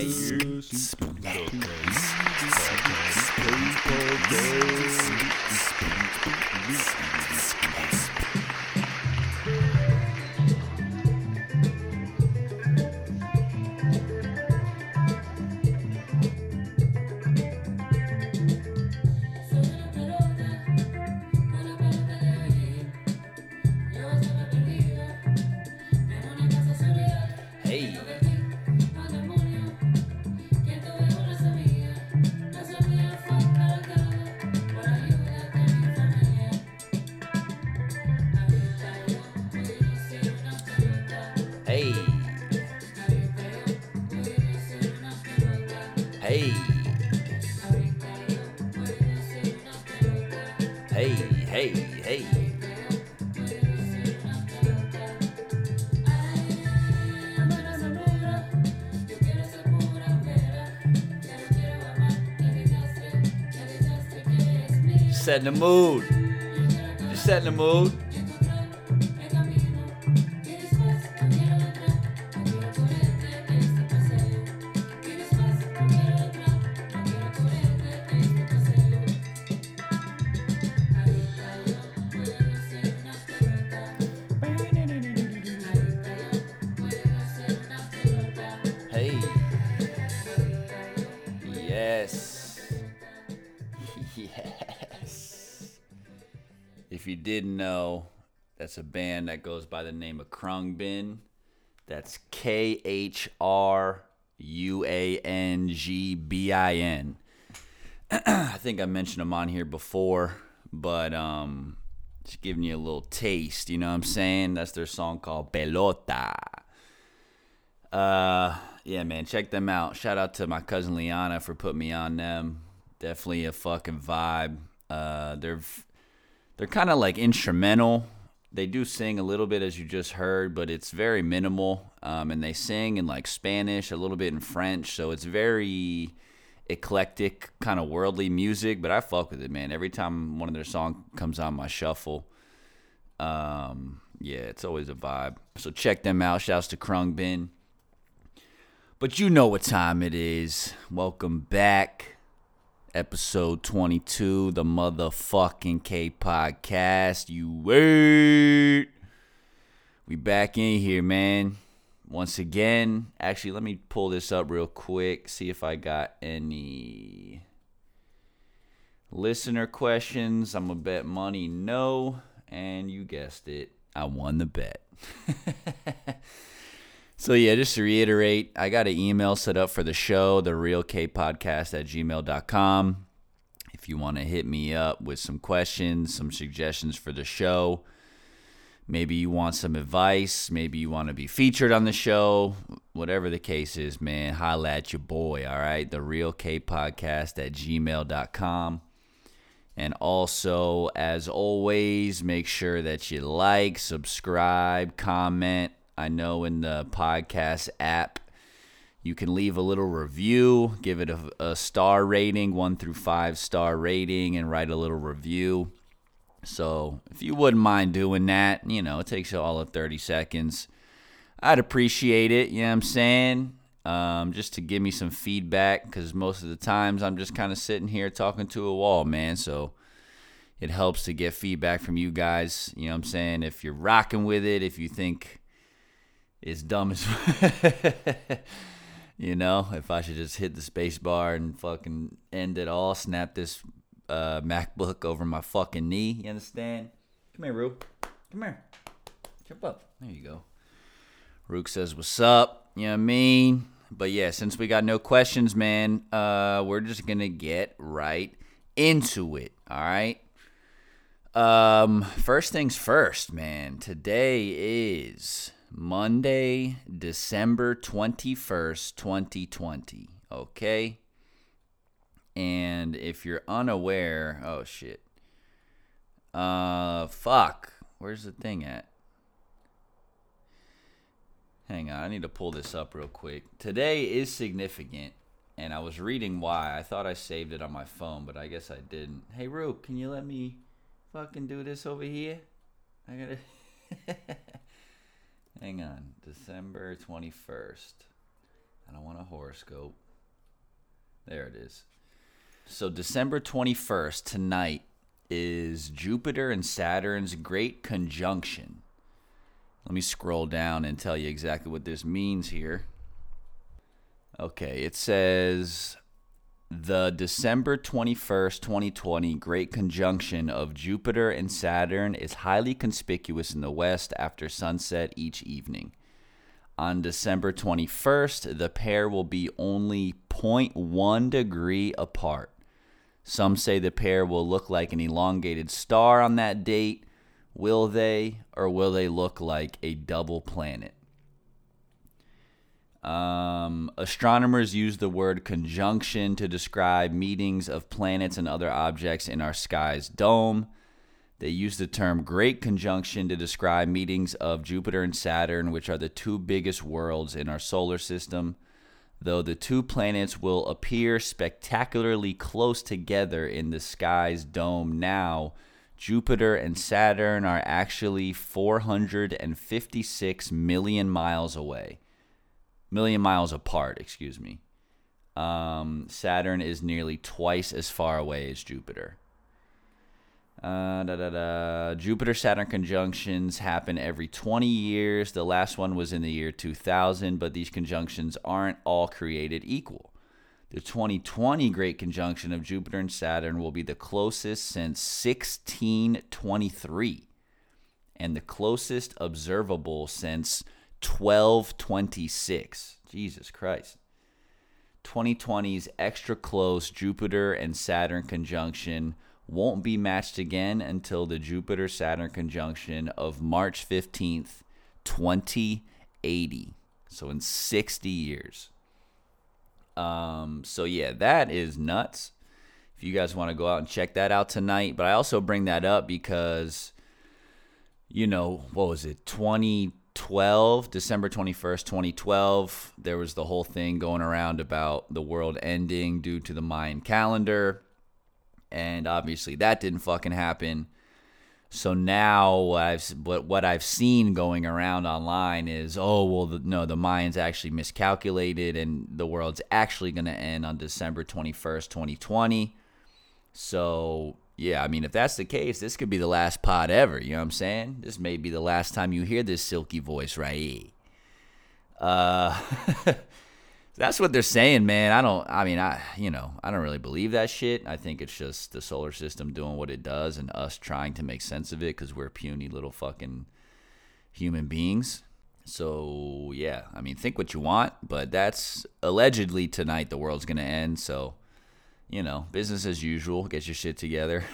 you. Setting the mood. Just setting the mood. Know, that's a band that goes by the name of Khruangbin. That's K H R U A N G B I N. I think I mentioned them on here before, but um, just giving you a little taste. You know what I'm saying? That's their song called Pelota. Uh, yeah, man, check them out. Shout out to my cousin Liana for putting me on them. Definitely a fucking vibe. Uh, they're they're kind of like instrumental. They do sing a little bit as you just heard, but it's very minimal. Um, and they sing in like Spanish, a little bit in French, so it's very eclectic, kind of worldly music. But I fuck with it, man. Every time one of their songs comes on my shuffle, um, yeah, it's always a vibe. So check them out. Shouts to Khruangbin. But you know what time it is. Welcome back. Episode 22, the motherfucking K podcast. You wait. We back in here, man. Once again, actually, let me pull this up real quick, see if I got any listener questions. I'm gonna bet money no, and you guessed it, I won the bet. So yeah, just to reiterate, I got an email set up for the show, the real K podcast at gmail.com. If you want to hit me up with some questions, some suggestions for the show, maybe you want some advice, maybe you want to be featured on the show, whatever the case is, man, holla at your boy, all right? The real K podcast at gmail.com. And also, as always, make sure that you like, subscribe, comment. I know in the podcast app, you can leave a little review, give it a, a star rating, one through five star rating, and write a little review. So if you wouldn't mind doing that, you know, it takes you all of 30 seconds. I'd appreciate it, you know what I'm saying? Um, just to give me some feedback because most of the times I'm just kind of sitting here talking to a wall, man. So it helps to get feedback from you guys. You know what I'm saying? If you're rocking with it, if you think it's dumb as you know, if I should just hit the space bar and fucking end it all, snap this uh, MacBook over my fucking knee. You understand? Come here, Rook. Come here. Jump up. There you go. Rook says, What's up? You know what I mean? But yeah, since we got no questions, man, uh, we're just gonna get right into it. All right. Um, first things first, man. Today is Monday, December 21st, 2020. Okay? And if you're unaware, oh shit. Uh, fuck. Where's the thing at? Hang on, I need to pull this up real quick. Today is significant, and I was reading why. I thought I saved it on my phone, but I guess I didn't. Hey, Rook, can you let me fucking do this over here? I gotta. Hang on, December 21st. I don't want a horoscope. There it is. So, December 21st, tonight, is Jupiter and Saturn's great conjunction. Let me scroll down and tell you exactly what this means here. Okay, it says the December 21st, 2020 great conjunction of Jupiter and Saturn is highly conspicuous in the west after sunset each evening. On December 21st, the pair will be only 0.1 degree apart. Some say the pair will look like an elongated star on that date. Will they, or will they look like a double planet? Um, astronomers use the word conjunction to describe meetings of planets and other objects in our sky's dome. They use the term great conjunction to describe meetings of Jupiter and Saturn, which are the two biggest worlds in our solar system. Though the two planets will appear spectacularly close together in the sky's dome now, Jupiter and Saturn are actually 456 million miles away. Million miles apart, excuse me. Um, Saturn is nearly twice as far away as Jupiter. Uh, da, da, da. Jupiter Saturn conjunctions happen every 20 years. The last one was in the year 2000, but these conjunctions aren't all created equal. The 2020 Great Conjunction of Jupiter and Saturn will be the closest since 1623 and the closest observable since 1226. Jesus Christ. 2020's extra close Jupiter and Saturn conjunction won't be matched again until the Jupiter Saturn conjunction of March 15th, 2080. So in 60 years. Um, so yeah, that is nuts. If you guys want to go out and check that out tonight, but I also bring that up because you know, what was it? 2012, December 21st, 2012, there was the whole thing going around about the world ending due to the Mayan calendar. And obviously that didn't fucking happen. So now I've what what I've seen going around online is oh well the, no the Mayans actually miscalculated and the world's actually going to end on December 21st 2020. So yeah, I mean if that's the case, this could be the last pod ever. You know what I'm saying? This may be the last time you hear this silky voice right. Uh, that's what they're saying, man. I don't. I mean, I you know I don't really believe that shit. I think it's just the solar system doing what it does and us trying to make sense of it because we're puny little fucking human beings. So yeah, I mean, think what you want, but that's allegedly tonight the world's gonna end. So you know, business as usual. Get your shit together.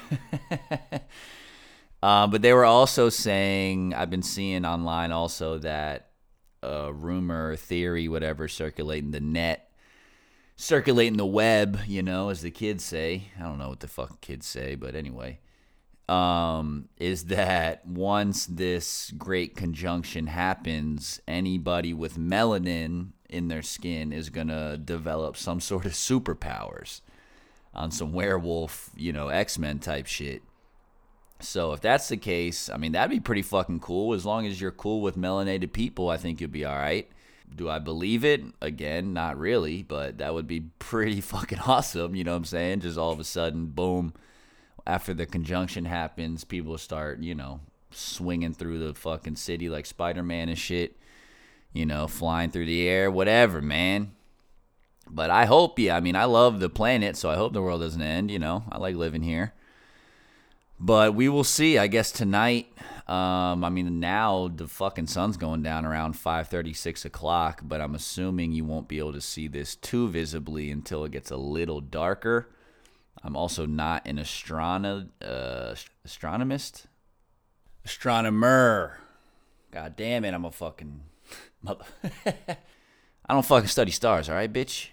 uh, but they were also saying I've been seeing online also that uh, rumor, theory, whatever, circulating the net, circulating the web, you know, as the kids say. I don't know what the fuck kids say, but anyway, um, is that once this great conjunction happens, anybody with melanin in their skin is going to develop some sort of superpowers on some werewolf, you know, X Men type shit. So if that's the case, I mean that'd be pretty fucking cool. As long as you're cool with melanated people, I think you'll be all right. Do I believe it? Again, not really, but that would be pretty fucking awesome. You know what I'm saying? Just all of a sudden, boom, after the conjunction happens, people start, you know, swinging through the fucking city like Spider Man and shit. You know, flying through the air, whatever, man. But I hope, yeah, I mean, I love the planet, so I hope the world doesn't end. You know, I like living here. But we will see. I guess tonight. Um, I mean, now the fucking sun's going down around 5:30, 6 o'clock. But I'm assuming you won't be able to see this too visibly until it gets a little darker. I'm also not an astrono- uh, astronomist, astronomer. God damn it, I'm a fucking Mother. I don't fucking study stars, all right, bitch.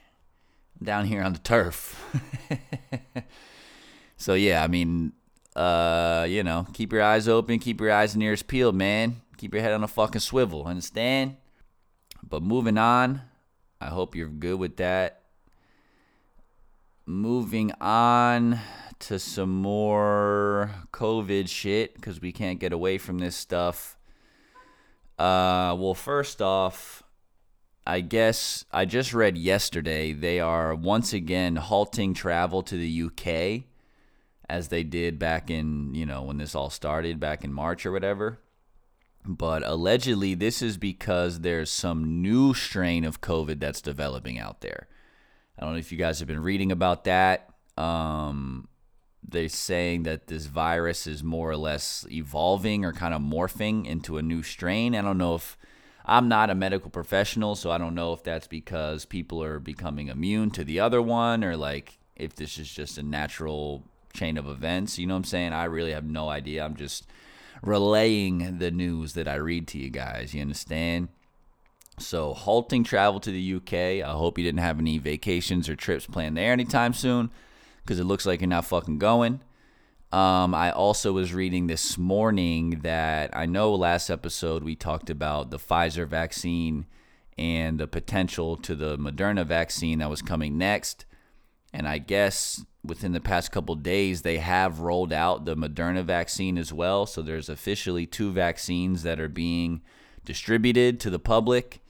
Down here on the turf. so yeah, I mean, uh, you know, keep your eyes open, keep your eyes and ears peeled, man. Keep your head on a fucking swivel, understand? But moving on, I hope you're good with that. Moving on to some more COVID shit because we can't get away from this stuff. Uh, well, first off, I guess I just read yesterday they are once again halting travel to the UK as they did back in, you know, when this all started back in March or whatever. But allegedly, this is because there's some new strain of COVID that's developing out there. I don't know if you guys have been reading about that. Um, they're saying that this virus is more or less evolving or kind of morphing into a new strain. I don't know if I'm not a medical professional, so I don't know if that's because people are becoming immune to the other one or like if this is just a natural chain of events. You know what I'm saying? I really have no idea. I'm just relaying the news that I read to you guys. You understand? So, halting travel to the UK. I hope you didn't have any vacations or trips planned there anytime soon because it looks like you're not fucking going. Um, I also was reading this morning that I know last episode we talked about the Pfizer vaccine and the potential to the Moderna vaccine that was coming next. And I guess within the past couple days, they have rolled out the Moderna vaccine as well. So there's officially two vaccines that are being distributed to the public.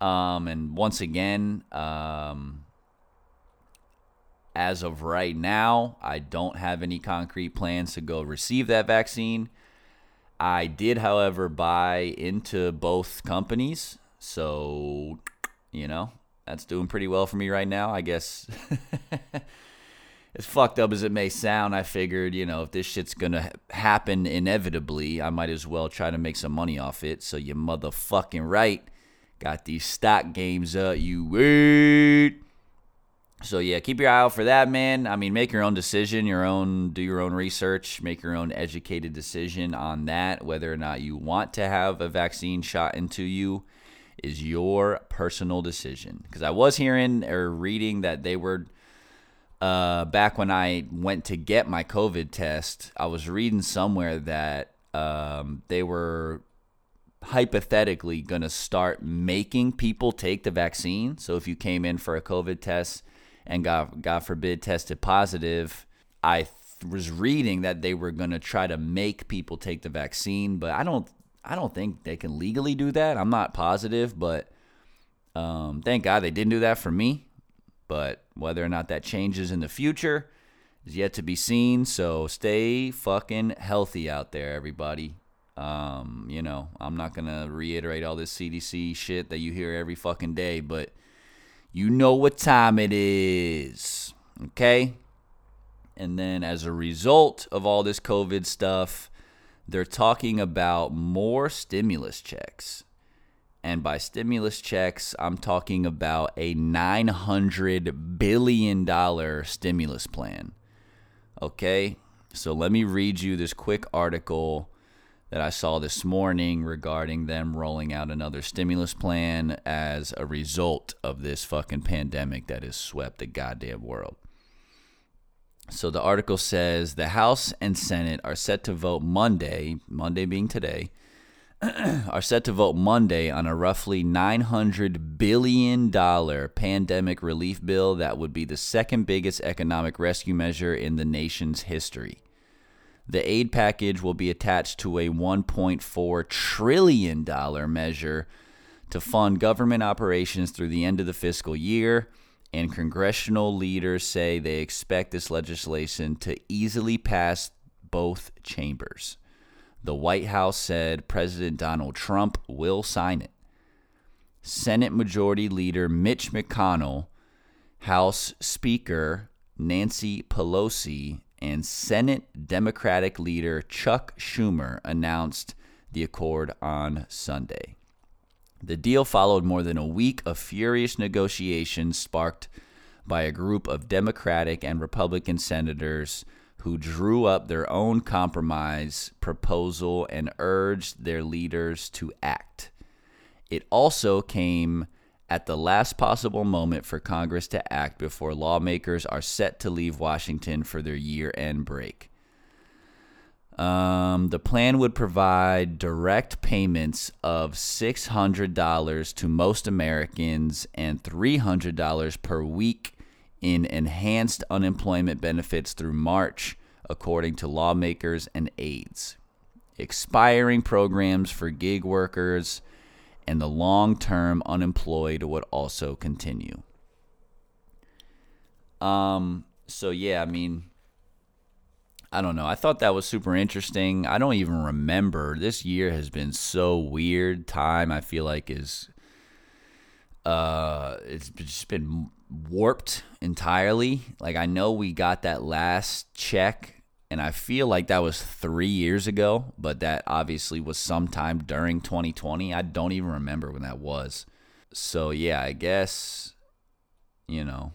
Um, and once again, um, as of right now, I don't have any concrete plans to go receive that vaccine. I did, however, buy into both companies. So, you know, that's doing pretty well for me right now. I guess as fucked up as it may sound, I figured, you know, if this shit's gonna happen inevitably, I might as well try to make some money off it. So you motherfucking right. Got these stock games up. You wait. So yeah, keep your eye out for that, man. I mean, make your own decision, your own do your own research, make your own educated decision on that. Whether or not you want to have a vaccine shot into you is your personal decision. Because I was hearing or reading that they were uh, back when I went to get my COVID test. I was reading somewhere that um, they were hypothetically going to start making people take the vaccine. So if you came in for a COVID test and God, God forbid tested positive, I th- was reading that they were going to try to make people take the vaccine, but I don't I don't think they can legally do that. I'm not positive, but um, thank God they didn't do that for me. But whether or not that changes in the future is yet to be seen. So stay fucking healthy out there, everybody. Um, you know, I'm not gonna reiterate all this CDC shit that you hear every fucking day, but you know what time it is. Okay? And then as a result of all this COVID stuff, they're talking about more stimulus checks. And by stimulus checks, I'm talking about a $900 billion stimulus plan. Okay? So let me read you this quick article that I saw this morning regarding them rolling out another stimulus plan as a result of this fucking pandemic that has swept the goddamn world. So the article says the House and Senate are set to vote Monday, Monday being today, are set to vote Monday on a roughly $900 billion pandemic relief bill that would be the second biggest economic rescue measure in the nation's history. The aid package will be attached to a $1.4 trillion measure to fund government operations through the end of the fiscal year and congressional leaders say they expect this legislation to easily pass both chambers. The White House said President Donald Trump will sign it. Senate Majority Leader Mitch McConnell, House Speaker Nancy Pelosi, and Senate Democratic leader Chuck Schumer announced the accord on Sunday. The deal followed more than a week of furious negotiations sparked by a group of Democratic and Republican senators who drew up their own compromise proposal and urged their leaders to act. It also came at the last possible moment for Congress to act before lawmakers are set to leave Washington for their year end break. Um, the plan would provide direct payments of $600 to most Americans and $300 per week in enhanced unemployment benefits through March, according to lawmakers and aides. Expiring programs for gig workers and the long term unemployed would also continue. Um, so, yeah, I mean, I don't know. I thought that was super interesting. I don't even remember. This year has been so weird. Time I feel like is uh it's just been warped entirely. Like I know we got that last check and I feel like that was 3 years ago, but that obviously was sometime during 2020. I don't even remember when that was. So yeah, I guess you know,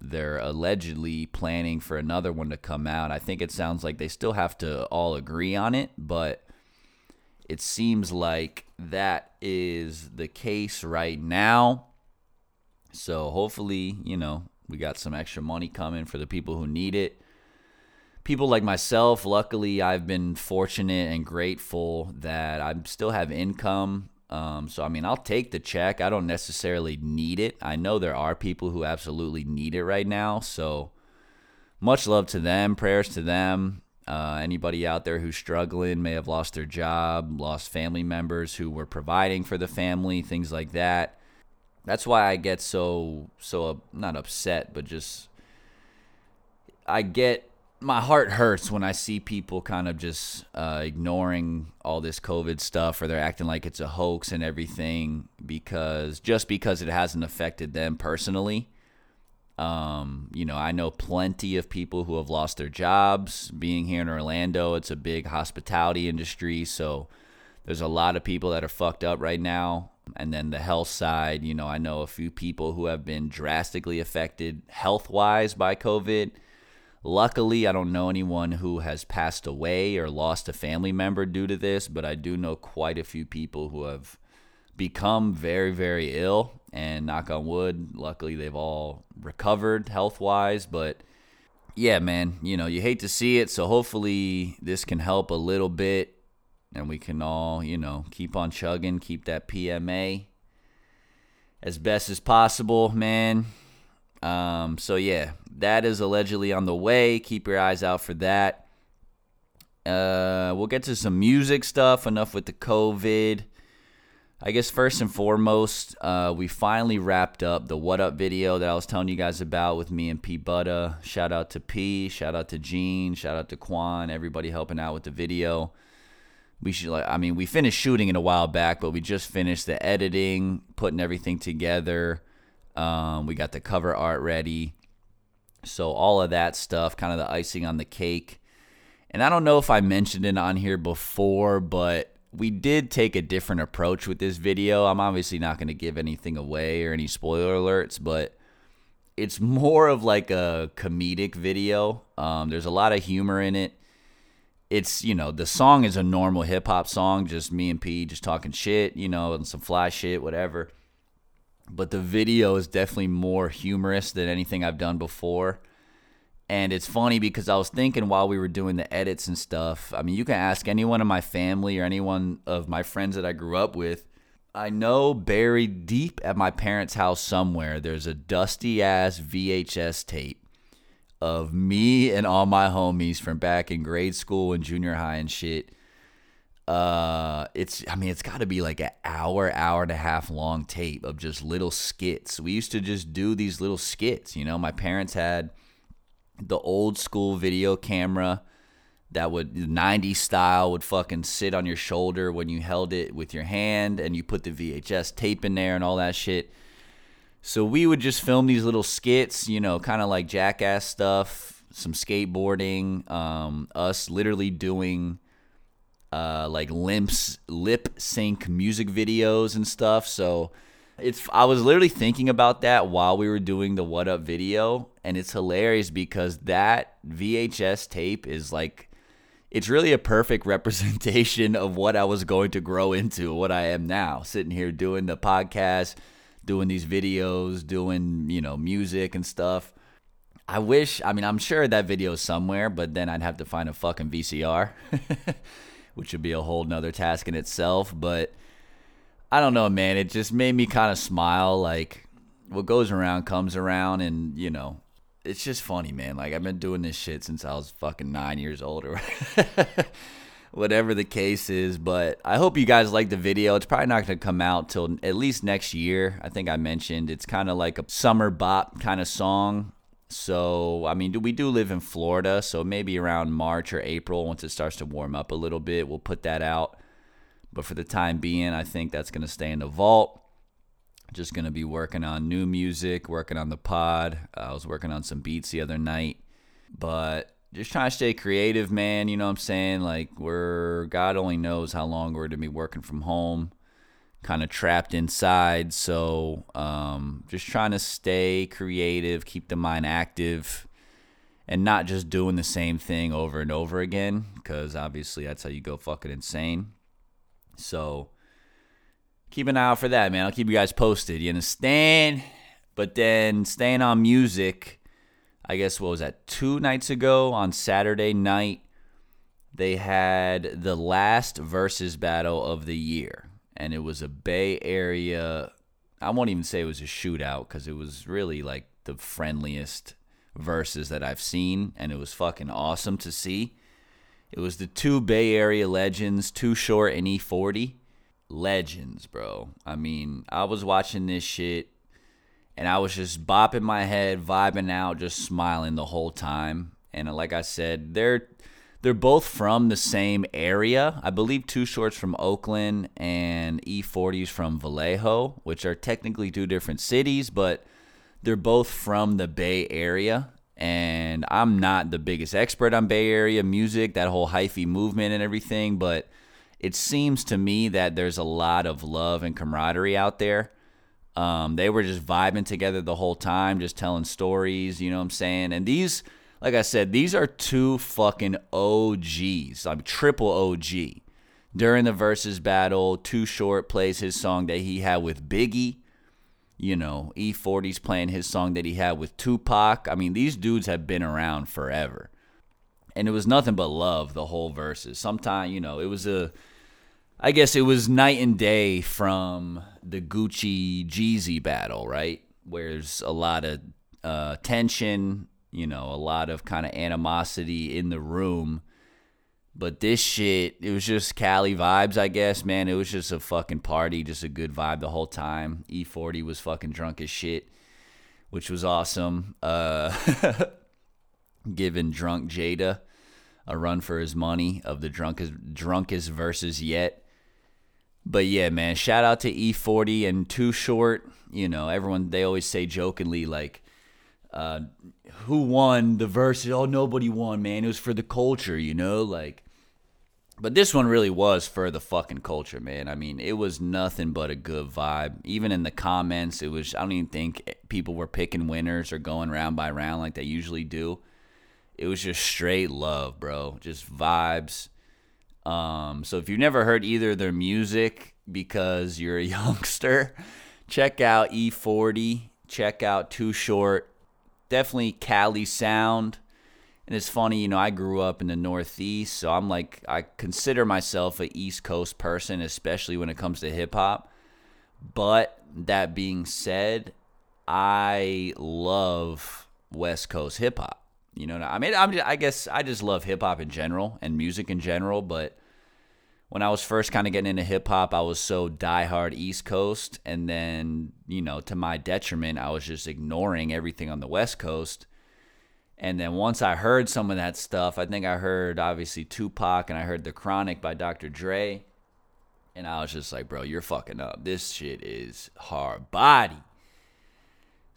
they're allegedly planning for another one to come out. I think it sounds like they still have to all agree on it, but it seems like that is the case right now. So hopefully, you know, we got some extra money coming for the people who need it. People like myself, luckily, I've been fortunate and grateful that I still have income um, so I mean, I'll take the check. I don't necessarily need it. I know there are people who absolutely need it right now. So much love to them. Prayers to them. Uh, anybody out there who's struggling may have lost their job, lost family members who were providing for the family, things like that. That's why I get so so uh, not upset, but just I get my heart hurts when I see people kind of just uh, ignoring all this COVID stuff or they're acting like it's a hoax and everything because just because it hasn't affected them personally. Um, you know, I know plenty of people who have lost their jobs being here in Orlando. It's a big hospitality industry, so there's a lot of people that are fucked up right now. And then the health side, you know, I know a few people who have been drastically affected health wise by COVID Luckily, I don't know anyone who has passed away or lost a family member due to this, but I do know quite a few people who have become very, very ill. And knock on wood, luckily they've all recovered health wise. But yeah, man, you know, you hate to see it. So hopefully this can help a little bit and we can all, you know, keep on chugging, keep that PMA as best as possible, man. Um, so yeah, that is allegedly on the way. Keep your eyes out for that. Uh, we'll get to some music stuff. Enough with the COVID. I guess first and foremost, uh, we finally wrapped up the What Up video that I was telling you guys about with me and P Butta. Shout out to P, shout out to Gene, shout out to Quan, everybody helping out with the video. We should like I mean, we finished shooting it a while back, but we just finished the editing, putting everything together. Um, we got the cover art ready. So all of that stuff, kind of the icing on the cake. And I don't know if I mentioned it on here before, but we did take a different approach with this video. I'm obviously not going to give anything away or any spoiler alerts, but it's more of like a comedic video. Um, there's a lot of humor in it. It's, you know, the song is a normal hip hop song, just me and P just talking shit, you know, and some fly shit, whatever but the video is definitely more humorous than anything I've done before. And it's funny because I was thinking while we were doing the edits and stuff. I mean, you can ask anyone in my family or anyone of my friends that I grew up with. I know buried deep at my parents' house somewhere, there's a dusty ass VHS tape of me and all my homies from back in grade school and junior high and shit uh it's i mean it's got to be like an hour hour and a half long tape of just little skits we used to just do these little skits you know my parents had the old school video camera that would 90s style would fucking sit on your shoulder when you held it with your hand and you put the VHS tape in there and all that shit. So we would just film these little skits, you know, kind of like jackass stuff, some skateboarding, um, us literally doing uh, like limps, lip sync music videos and stuff. So it's I was literally thinking about that while we were doing the what up video, and it's hilarious because that VHS tape is like it's really a perfect representation of what I was going to grow into, what I am now, sitting here doing the podcast, doing these videos, doing, you know, music and stuff. I wish, I mean, I'm sure that video is somewhere, but then I'd have to find a fucking VCR, which would be a whole nother task in itself. But I don't know, man. It just made me kind of smile. Like, what goes around comes around, and, you know, it's just funny, man. Like I've been doing this shit since I was fucking nine years old, or whatever the case is. But I hope you guys like the video. It's probably not going to come out till at least next year. I think I mentioned it's kind of like a summer bop kind of song. So I mean, do we do live in Florida, so maybe around March or April, once it starts to warm up a little bit, we'll put that out. But for the time being, I think that's going to stay in the vault. Just going to be working on new music, working on the pod. Uh, I was working on some beats the other night, but just trying to stay creative, man. You know what I'm saying? Like, we're, God only knows how long we're going to be working from home, kind of trapped inside. So, um, just trying to stay creative, keep the mind active, and not just doing the same thing over and over again, because obviously that's how you go fucking insane. So, keep an eye out for that, man. I'll keep you guys posted. You understand? But then staying on music, I guess what was that? Two nights ago on Saturday night, they had the last Verzuz battle of the year, and it was a Bay Area. I won't even say it was a shootout because it was really like the friendliest Verzuz that I've seen, and it was fucking awesome to see. It was the two Bay Area legends, Too Short and E40 legends, bro. I mean, I was watching this shit and I was just bopping my head, vibing out, just smiling the whole time. And like I said, they're they're both from the same area. I believe Too Short's from Oakland and E40's from Vallejo, which are technically two different cities, but they're both from the Bay Area. And I'm not the biggest expert on Bay Area music, that whole hyphy movement and everything, but it seems to me that there's a lot of love and camaraderie out there. Um, they were just vibing together the whole time, just telling stories, you know what I'm saying? And these, like I said, these are two fucking OGs, I'm triple OG. During the Verzuz battle, Too Short plays his song that he had with Biggie. You know, E40's playing his song that he had with Tupac. I mean, these dudes have been around forever. And it was nothing but love the whole Verzuz. Sometimes, you know, it was a I guess it was night and day from the Gucci Jeezy battle, right? Where there's a lot of uh, tension, you know, a lot of kind of animosity in the room. But this shit, it was just Cali vibes, I guess, man. It was just a fucking party, just a good vibe the whole time. E40 was fucking drunk as shit, which was awesome. Uh, giving drunk Jada a run for his money of the drunkest drunkest Verzuz yet. But yeah, man, shout out to E40 and Too Short. You know, everyone they always say jokingly like, uh, "Who won the verse?" Oh, nobody won, man. It was for the culture, you know, like. But this one really was for the fucking culture, man. I mean, it was nothing but a good vibe. Even in the comments, it was. I don't even think people were picking winners or going round by round like they usually do. It was just straight love, bro. Just vibes um, so if you've never heard either their music because you're a youngster, check out E40, check out Too Short. Definitely Cali sound. And it's funny, you know, I grew up in the Northeast, so I'm like, I consider myself a East Coast person, especially when it comes to hip hop. But that being said, I love West Coast hip hop. You know, I mean, I'm I guess I just love hip hop in general and music in general. But when I was first kind of getting into hip hop, I was so diehard East Coast, and then you know, to my detriment, I was just ignoring everything on the West Coast. And then once I heard some of that stuff, I think I heard obviously Tupac and I heard The Chronic by Dr. Dre. And I was just like, bro, you're fucking up. This shit is hard body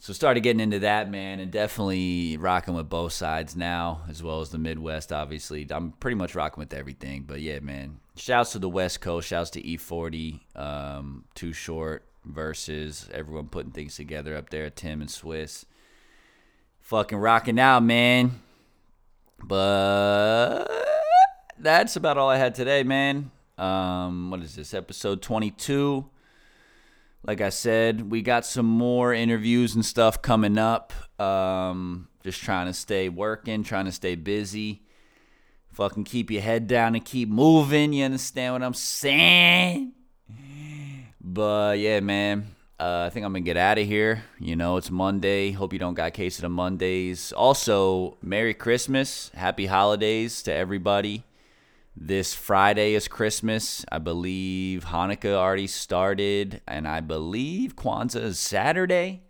so started getting into that man and definitely rocking with both sides now as well as the midwest obviously i'm pretty much rocking with everything but yeah man shouts to the west coast shouts to e40 um, too short Verzuz everyone putting things together up there tim and Swizz fucking rocking out man but that's about all I had today, man. Um, what is this? Episode 22. Like I said, we got some more interviews and stuff coming up. Um, just trying to stay working, trying to stay busy. Fucking keep your head down and keep moving. You understand what I'm saying? But yeah, man. Uh, I think I'm gonna get out of here. You know, it's Monday. Hope you don't got case of the Mondays. Also, Merry Christmas, Happy Holidays to everybody. This Friday is Christmas. I believe Hanukkah already started, and I believe Kwanzaa is Saturday.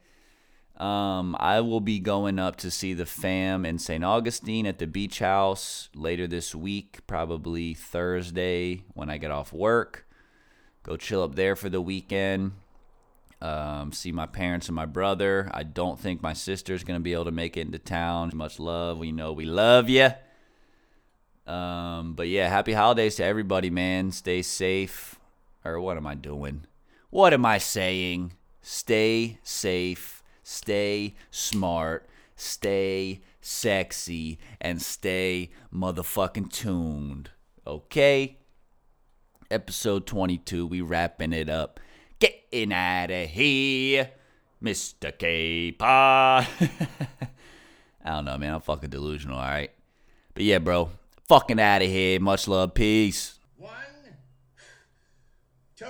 Um, I will be going up to see the fam in St. Augustine at the beach house later this week, probably Thursday when I get off work. Go chill up there for the weekend. Um, see my parents and my brother. I don't think my sister's gonna be able to make it into town. Much love. We know we love you. Um, but yeah, happy holidays to everybody, man. Stay safe. Or what am I doing? What am I saying? Stay safe, stay smart, stay sexy, and stay motherfucking tuned. Okay? Episode 22, we wrapping it up. Getting out of here, Mr. K-Pod. I don't know, man. I'm fucking delusional, all right? But yeah, bro, fucking out of here. Much love. Peace. One, two,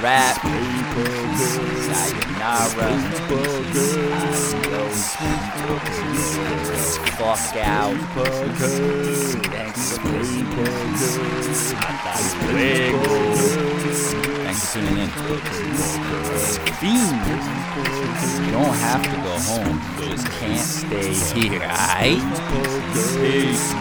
Podcast. Sayonara. Fuck out. Thanks for. Thanks for tuning in. Fiend. You don't have to go home. You just can't stay here, alright? Peace.